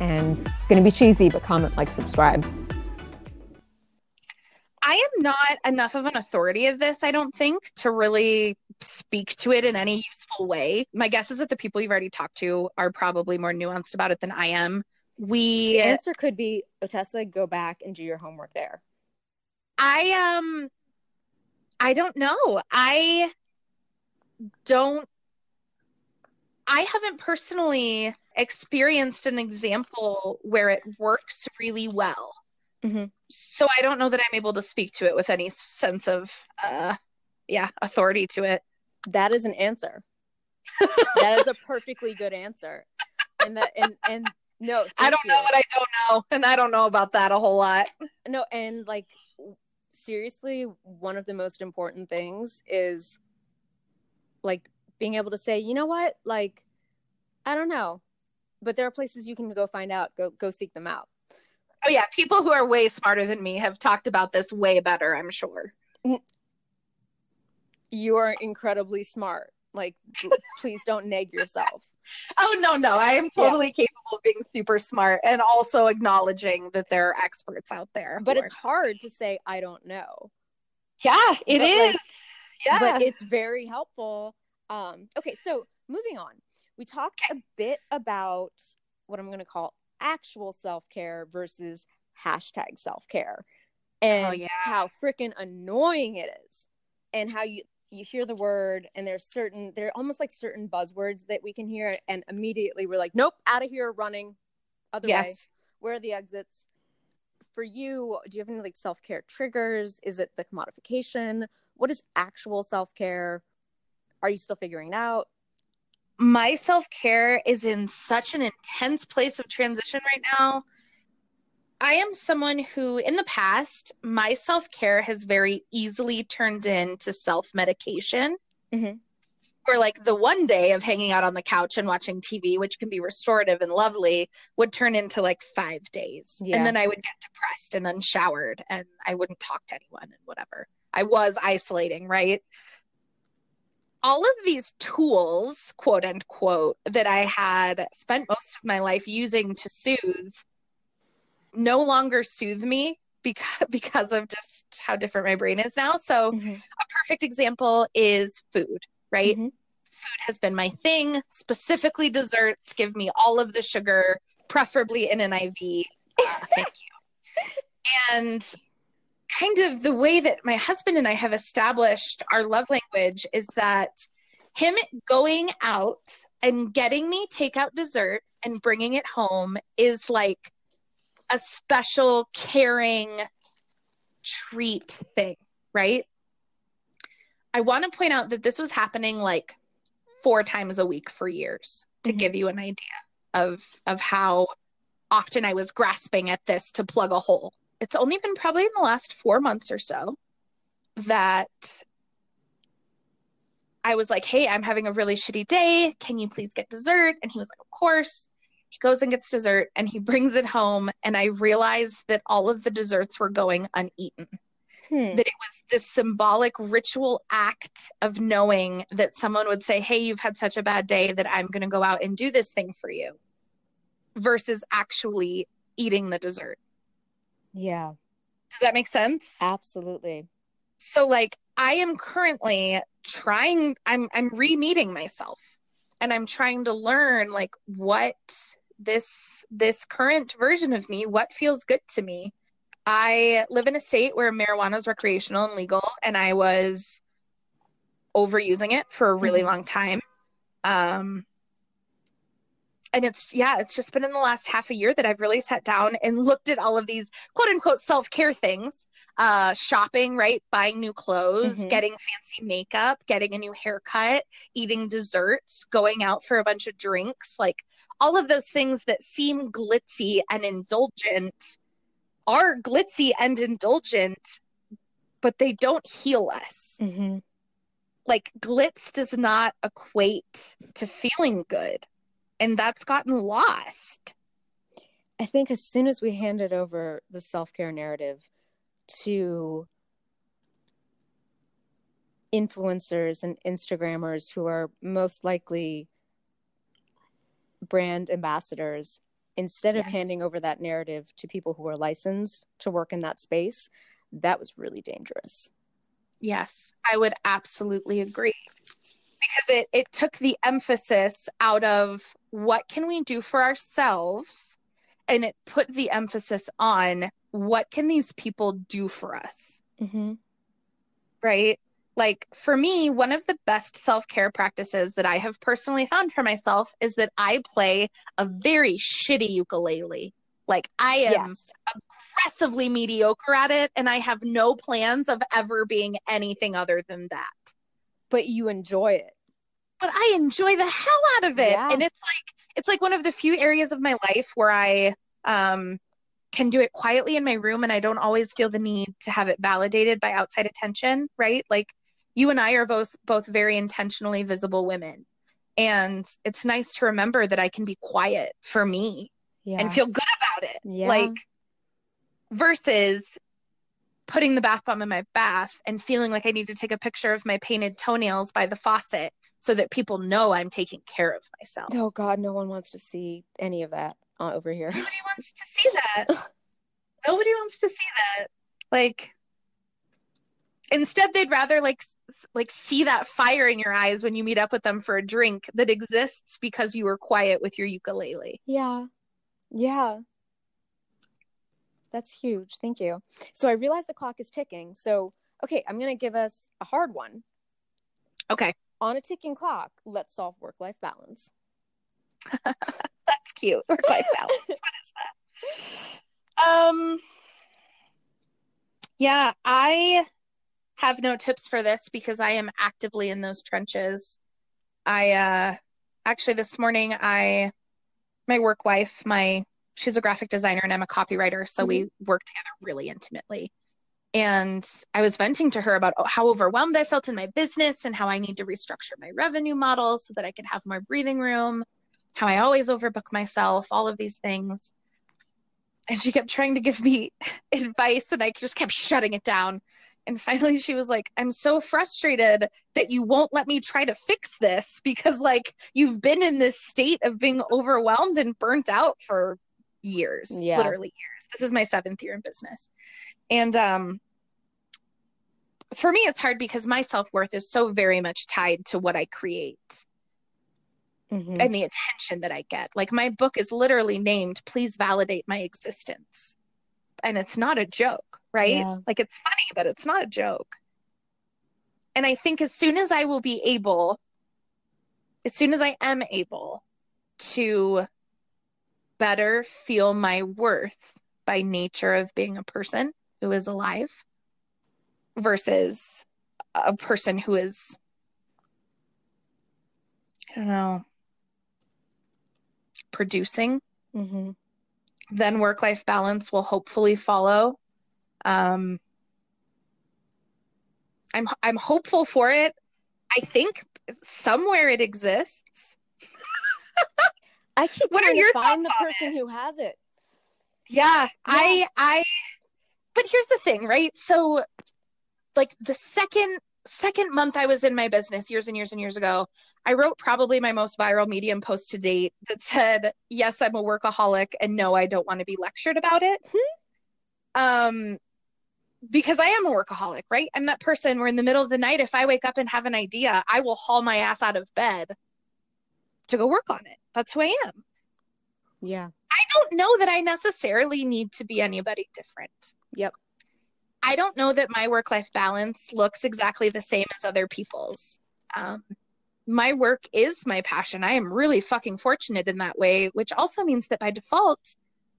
and going to be cheesy, but comment, like, subscribe. I am not enough of an authority of this, I don't think, to really speak to it in any useful way. My guess is that the people you've already talked to are probably more nuanced about it than I am. We the answer could be Otessa, go back and do your homework there. I um I don't know. I don't I haven't personally experienced an example where it works really well. Mm-hmm. So I don't know that I'm able to speak to it with any sense of, uh, yeah, authority to it. That is an answer. that is a perfectly good answer. And that, and, and no, I don't you. know what I don't know. And I don't know about that a whole lot. No, and like, seriously, one of the most important things is like being able to say, you know what, like, I don't know but there are places you can go find out go go seek them out. Oh yeah. People who are way smarter than me have talked about this way better i'm sure. You are incredibly smart. Like please don't nag yourself. Oh no no. I am totally yeah. capable of being super smart and also acknowledging that there are experts out there. But it's hard to say i don't know. Yeah it but is. Like, yeah. but it's very helpful. Um okay so moving on we talked a bit about what I'm going to call actual self care versus hashtag self care oh, and oh, yeah. how freaking annoying it is and how you you hear the word and there's certain they're almost like certain buzzwords that we can hear and immediately we're like nope out of here running other yes. way where are the exits? For you do you have any like self-care triggers? Is it the commodification? What is actual self-care? Are you still figuring it out my self care is in such an intense place of transition right now. I am someone who, in the past, my self care has very easily turned into self medication. Mm-hmm. Or like the one day of hanging out on the couch and watching TV, which can be restorative and lovely, would turn into like five days. Yeah. And then I would get depressed and unshowered and I wouldn't talk to anyone and whatever. I was isolating, right? All of these tools, quote unquote, that I had spent most of my life using to soothe no longer soothe me because because of just how different my brain is now. So mm-hmm. a perfect example is food, right? Mm-hmm. Food has been my thing, specifically desserts give me all of the sugar, preferably in an IV. Uh, thank you. And kind of the way that my husband and I have established our love language is that him going out and getting me takeout dessert and bringing it home is like a special caring treat thing, right? I want to point out that this was happening like four times a week for years to mm-hmm. give you an idea of of how often I was grasping at this to plug a hole it's only been probably in the last four months or so that I was like, hey, I'm having a really shitty day. Can you please get dessert? And he was like, of course. He goes and gets dessert and he brings it home. And I realized that all of the desserts were going uneaten. Hmm. That it was this symbolic ritual act of knowing that someone would say, Hey, you've had such a bad day that I'm going to go out and do this thing for you, versus actually eating the dessert. Yeah. Does that make sense? Absolutely. So like I am currently trying I'm I'm re-meeting myself and I'm trying to learn like what this this current version of me what feels good to me. I live in a state where marijuana is recreational and legal and I was overusing it for a really mm-hmm. long time. Um and it's yeah it's just been in the last half a year that i've really sat down and looked at all of these quote unquote self-care things uh shopping right buying new clothes Mhm. getting fancy makeup getting a new haircut eating desserts going out for a bunch of drinks like all of those things that seem glitzy and indulgent are glitzy and indulgent but they don't heal us Mm-hmm. like glitz does not equate to feeling good and that's gotten lost I think as soon as we handed over the self care narrative to influencers and Instagrammers who are most likely brand ambassadors, instead of Yes. handing over that narrative to people who are licensed to work in that space, that was really dangerous. yes i would absolutely agree because it it took the emphasis out of what can we do for ourselves and it put the emphasis on what can these people do for us Mm-hmm. right? Like for me, one of the best self care practices that I have personally found for myself is that I play a very shitty ukulele. Like I am Yes. aggressively mediocre at it, and I have no plans of ever being anything other than that. But you enjoy it. But I enjoy the hell out of it, Yeah. and it's like it's like one of the few areas of my life where I um, can do it quietly in my room, and I don't always feel the need to have it validated by outside attention. Right? Like you and I are both both very intentionally visible women, and it's nice to remember that I can be quiet for me Yeah. and feel good about it. Yeah. Like versus putting the bath bomb in my bath and feeling like I need to take a picture of my painted toenails by the faucet so that people know I'm taking care of myself. oh God, no one wants to see any of that uh, over here. Nobody wants to see that. Nobody wants to see that. Like instead they'd rather like like see that fire in your eyes when you meet up with them for a drink that exists because you were quiet with your ukulele. Yeah. Yeah. That's huge. Thank you. So I realize the clock is ticking. So, okay, I'm going to give us a hard one. Okay, On a ticking clock, let's solve work life balance. that's cute. Work life balance. what is that? Um Yeah, I have no tips for this because I am actively in those trenches. I uh actually this morning I my work wife, my she's a graphic designer and I'm a copywriter, so we work together really intimately. And I was venting to her about how overwhelmed I felt in my business and how I need to restructure my revenue model so that I can have more breathing room, how I always overbook myself, all of these things. And she kept trying to give me advice and I just kept shutting it down. And finally she was like, I'm so frustrated that you won't let me try to fix this because like you've been in this state of being overwhelmed and burnt out for years, Yeah. literally years. This is my seventh year in business. And um for me it's hard because my self-worth is so very much tied to what I create Mhm. and the attention that I get. Like my book is literally named Please Validate My Existence. And it's not a joke, right? Yeah. Like it's funny, but it's not a joke. And I think as soon as I will be able, as soon as I am able to better feel my worth by nature of being a person who is alive versus a person who is, I don't know, producing Mhm. then work life balance will hopefully follow. Um, I'm I'm hopeful for it. I think somewhere it exists. I keep What are trying your to find the person who has it. Yeah, I I but here's the thing, right? So like the second second month I was in my business years and years and years ago, I wrote probably my most viral medium post to date that said, "Yes, I'm a workaholic and no, I don't want to be lectured about it." Um because I am a workaholic, right? I'm that person where in the middle of the night if I wake up and have an idea, I will haul my ass out of bed to go work on it. That's who I am. Yeah. I don't know that I necessarily need to be anybody different. Yep. I don't know that my work life balance looks exactly the same as other people's. Um, my work is my passion. I am really fucking fortunate in that way, which also means that by default,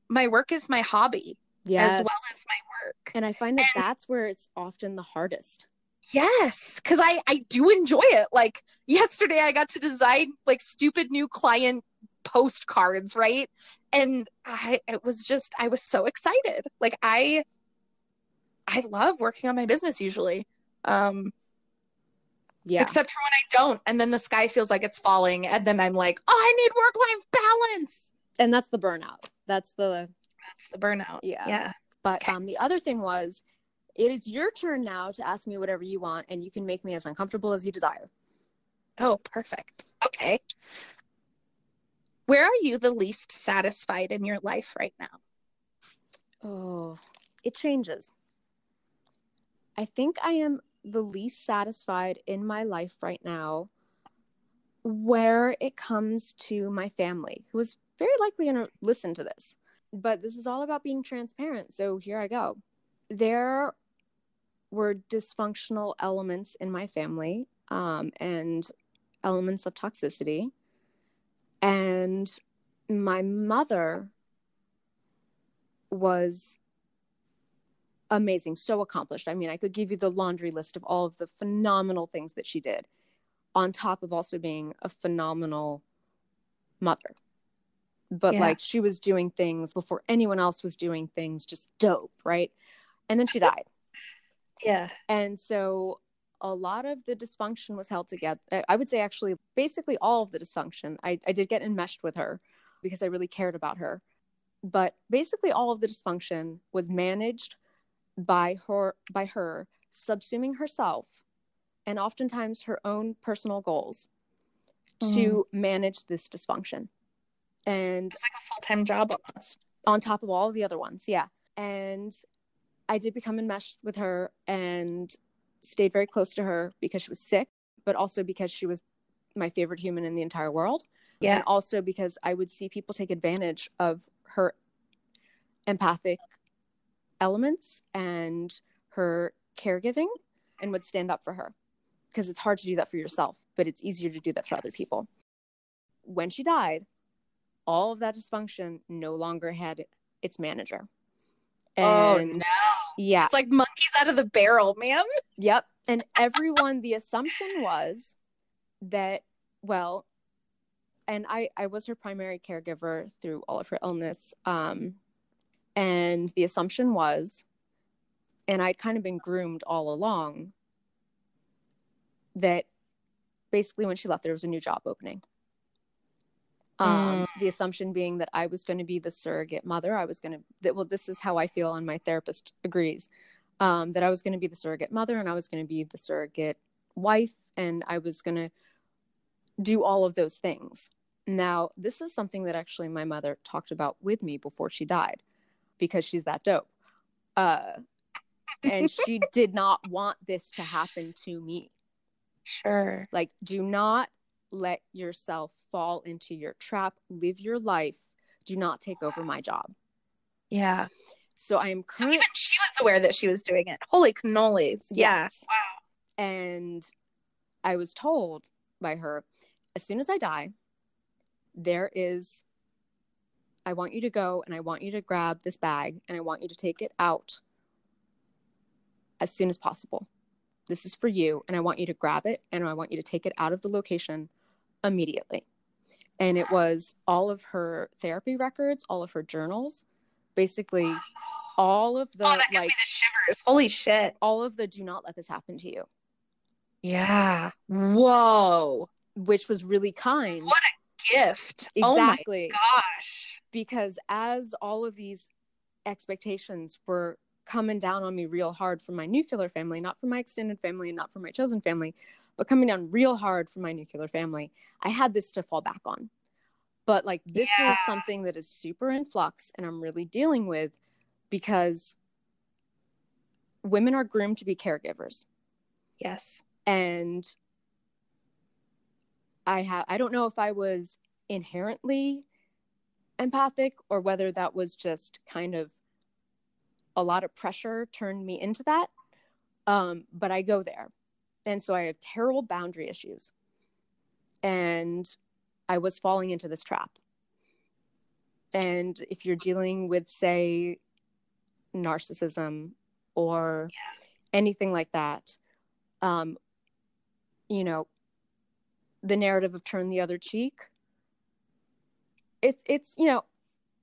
my work is my hobby yes. as well as my work. And I find that and, that's where it's often the hardest. Yes, because I I do enjoy it. Like yesterday, I got to design like stupid new client postcards, right? And I it was just I was so excited. Like I I love working on my business usually. Um yeah. Except for when I don't. And then the sky feels like it's falling. And then I'm like, oh, I need work life balance. And that's the burnout. That's the that's the burnout. Yeah. Yeah. But okay. um the other thing was it is your turn now to ask me whatever you want, and you can make me as uncomfortable as you desire. Oh, perfect. Okay. Where are you the least satisfied in your life right now? Oh, it changes. I think I am the least satisfied in my life right now where it comes to my family, who is very likely going to listen to this. But this is all about being transparent. So here I go. There were dysfunctional elements in my family um, and elements of toxicity. And my mother was amazing, so accomplished. I mean, I could give you the laundry list of all of the phenomenal things that she did, on top of also being a phenomenal mother. But yeah. like she was doing things before anyone else was doing things, just dope, right? And then she died. yeah. And so a lot of the dysfunction was held together. I would say, actually, basically all of the dysfunction. I, I did get enmeshed with her because I really cared about her. But basically, all of the dysfunction was managed by her by her subsuming herself and oftentimes her own personal goals mm. to manage this dysfunction. And it's like a full-time job almost. on top of all of the other ones yeah. And i did become enmeshed with her and stayed very close to her because she was sick but also because she was my favorite human in the entire world. Yeah. And also because i would see people take advantage of her empathic elements and her caregiving and would stand up for her because it's hard to do that for yourself, but it's easier to do that for yes. other people. When she died, all of that dysfunction no longer had its manager. Oh, and, oh no. Yeah. It's like monkeys out of the barrel, ma'am. Yep. And everyone, the assumption was that, well, and I, I was her primary caregiver through all of her illness. Um, and the assumption was, and I'd kind of been groomed all along, that basically when she left, there was a new job opening. Um, mm. The assumption being that I was going to be the surrogate mother. I was going to, that, well, this is how I feel, and my therapist agrees um, that I was going to be the surrogate mother and I was going to be the surrogate wife, and I was going to do all of those things. Now, this is something that actually my mother talked about with me before she died because she's that dope. Uh, and she did not want this to happen to me. Sure. Like, do not let yourself fall into your trap. Live your life. Do not take over my job. Yeah. So I am. So even she was aware that she was doing it. Holy cannolis! Yes. Yeah. Wow. And I was told by her, as soon as I die, there is I want you to go and I want you to grab this bag and I want you to take it out as soon as possible. This is for you. And I want you to grab it and I want you to take it out of the location immediately. And it was all of her therapy records, all of her journals, basically all of the oh, that gives like, me the shivers. Holy shit. All of the do not let this happen to you. Yeah. Whoa. Which was really kind. What a gift. Exactly. Oh my gosh because as all of these expectations were coming down on me real hard from my nuclear family, not from my extended family and not from my chosen family, but coming down real hard from my nuclear family, I had this to fall back on. But like this yeah. is something that is super in flux and I'm really dealing with because women are groomed to be caregivers. Yes. And I have I don't know if I was inherently empathic or whether that was just kind of a lot of pressure turned me into that. Um, but I go there. And so I have terrible boundary issues. and I was falling into this trap. And if you're dealing with, say, narcissism or yeah. anything like that, um, you know, the narrative of turn the other cheek. It's it's you know,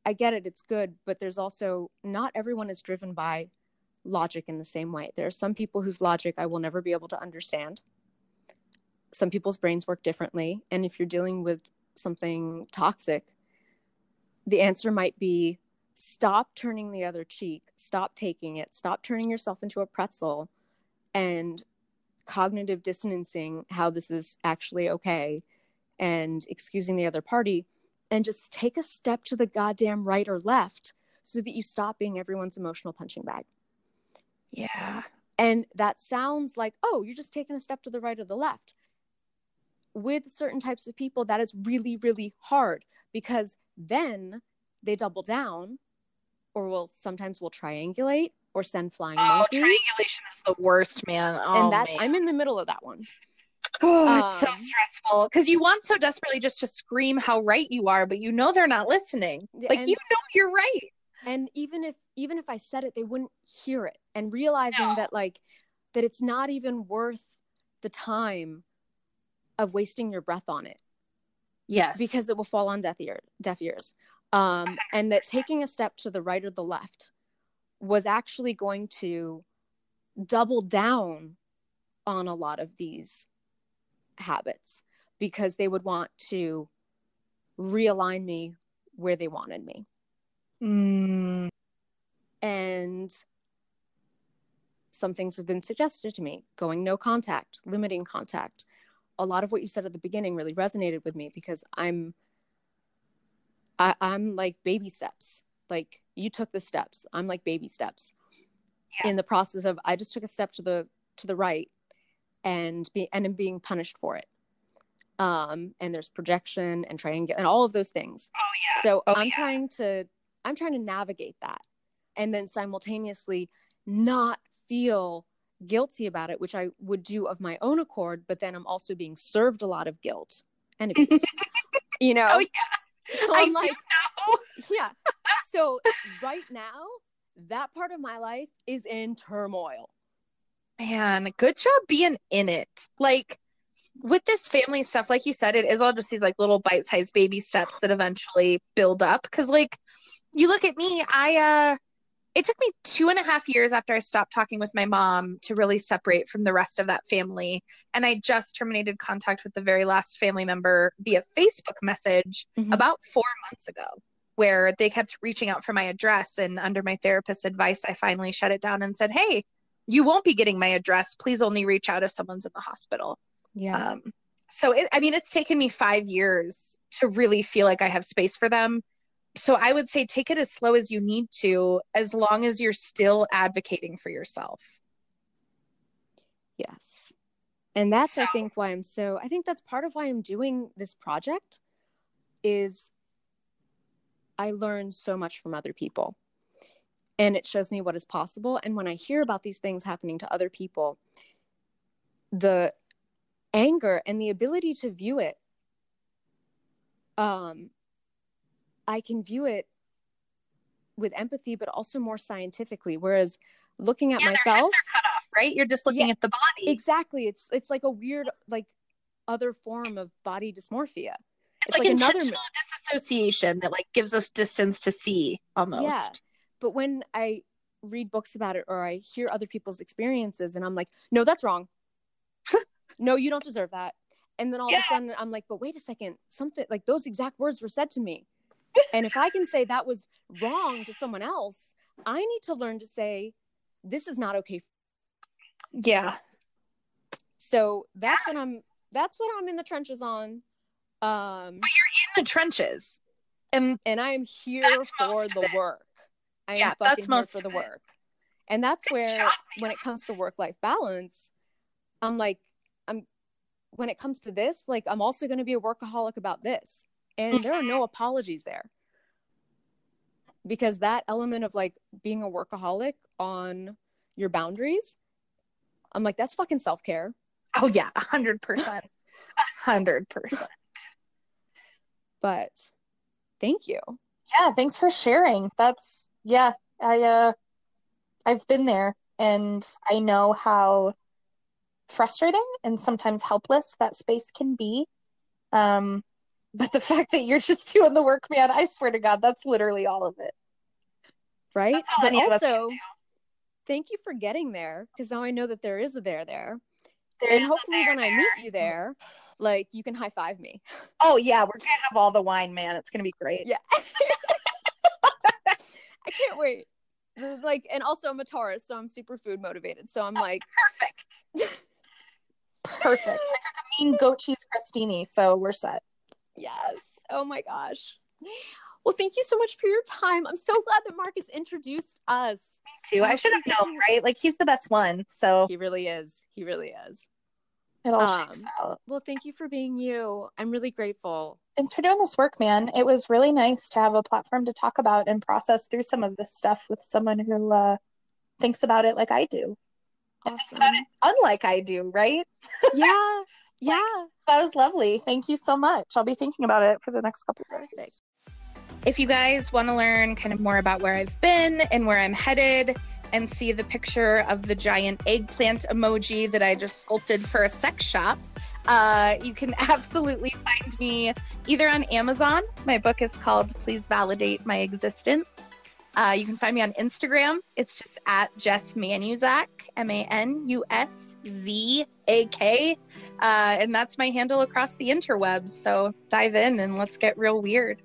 I get it, it's good, but there's also not everyone is driven by logic in the same way. There are some people whose logic I will never be able to understand. Some people's brains work differently, and if you're dealing with something toxic, the answer might be stop turning the other cheek, stop taking it, stop turning yourself into a pretzel and cognitive dissonancing how this is actually okay and excusing the other party and just take a step to the goddamn right or left so that you stop being everyone's emotional punching bag. Yeah. And that sounds like, oh, you're just taking a step to the right or the left. With certain types of people, that is really, really hard because then they double down or will sometimes will triangulate or send flying oh, monkeys. triangulation is the worst, man. Oh, and that man. I'm in the middle of that one. Oh, it's um, so stressful because you want so desperately just to scream how right you are, but you know they're not listening. Like you know you're right. And even if even if I said it, they wouldn't hear it. And realizing no. that like that it's not even worth the time of wasting your breath on it. Yes. Because it will fall on deaf, ear, deaf ears. Um, and that taking a step to the right or the left was actually going to double down on a lot of these habits because they would want to realign me where they wanted me. Mm. And some things have been suggested to me going no contact, limiting contact. A lot of what you said at the beginning really resonated with me because I'm I, I'm like baby steps. Like you took the steps. I'm like baby steps. Yeah. In the process of I just took a step to the to the right and be and being punished for it. Um, and there's projection and triangle and all of those things. Oh yeah. So oh, I'm yeah. trying to I'm trying to navigate that and then simultaneously not feel guilty about it, which I would do of my own accord, but then I'm also being served a lot of guilt and abuse. you know? Oh yeah. So I'm like, yeah. So right now, that part of my life is in turmoil. Man, good job being in it. Like with this family stuff, like you said, it is all just these like little bite-sized baby steps that eventually build up. Cause like you look at me, I uh it took me two and a half years after I stopped talking with my mom to really separate from the rest of that family. And I just terminated contact with the very last family member via Facebook message mm-hmm. about four months ago, where they kept reaching out for my address. And under my therapist's advice, I finally shut it down and said, Hey, you won't be getting my address. Please only reach out if someone's in the hospital. Yeah. Um, so, it, I mean, it's taken me five years to really feel like I have space for them so I would say take it as slow as you need to, as long as you're still advocating for yourself. Yes. And that's, so, I think, why I'm so, I think that's part of why I'm doing this project is I learn so much from other people and it shows me what is possible. And when I hear about these things happening to other people, the anger and the ability to view it um, I can view it with empathy, but also more scientifically. Whereas looking at yeah, myself, cut off, right? You're just looking yeah, at the body. Exactly. It's it's like a weird like other form of body dysmorphia. It's, it's like, like another disassociation that like gives us distance to see almost. Yeah. But when I read books about it or I hear other people's experiences and I'm like, no, that's wrong. no, you don't deserve that. And then all yeah. of a sudden I'm like, but wait a second, something like those exact words were said to me and if I can say that was wrong to someone else, I need to learn to say, this is not okay. Yeah. So that's what I'm, that's what I'm in the trenches on. Um, but you're in the trenches. And, and I am here for the work. I yeah, am fucking that's most here for the work. And that's where, yeah. when it comes to work life balance, I'm like, I'm, when it comes to this, like, I'm also going to be a workaholic about this and there are no mm-hmm. apologies there because that element of like being a workaholic on your boundaries i'm like that's fucking self-care oh yeah a 100% A Hundred percent. But thank you. Yeah, thanks for sharing. That's yeah, I uh I've been there and I know how frustrating and sometimes helpless that space can be. Um but the fact that you're just doing the work, man, I swear to God, that's literally all of it. Right? That's all but any of us can also, thank you for getting there because now I know that there is a there there. There and hopefully there when I meet you there, like you can high five me. Oh yeah, we're gonna have all the wine, man. It's gonna be great. Yeah. I can't wait. Like, and also I'm a Taurus, so I'm super food motivated. So I'm like, Perfect. Perfect. I cook a mean goat cheese crostini, so we're set. yes. Oh my gosh. Well, thank you so much for your time. I'm so glad that Marcus introduced us. Me too. I should have known, right? Like he's the best one, so He really is. He really is. It all Um, shakes out. Well, thank you for being you. I'm really grateful. Thanks for doing this work, man. It was really nice to have a platform to talk about and process through some of this stuff with someone who uh, thinks about it like I do. And thinks about it unlike I do, right? yeah. Yeah. That was lovely. Thank you so much. I'll be thinking about it for the next couple of days. If you guys want to learn kind of more about where I've been and where I'm headed and see the picture of the giant eggplant emoji that I just sculpted for a sex shop, uh, you can absolutely find me either on Amazon. My book is called Please Validate My Existence. Uh, you can find me on Instagram. It's just at Jess Manuszak, M A N U S Z A K. Uh, and that's my handle across the interwebs. So dive in and let's get real weird.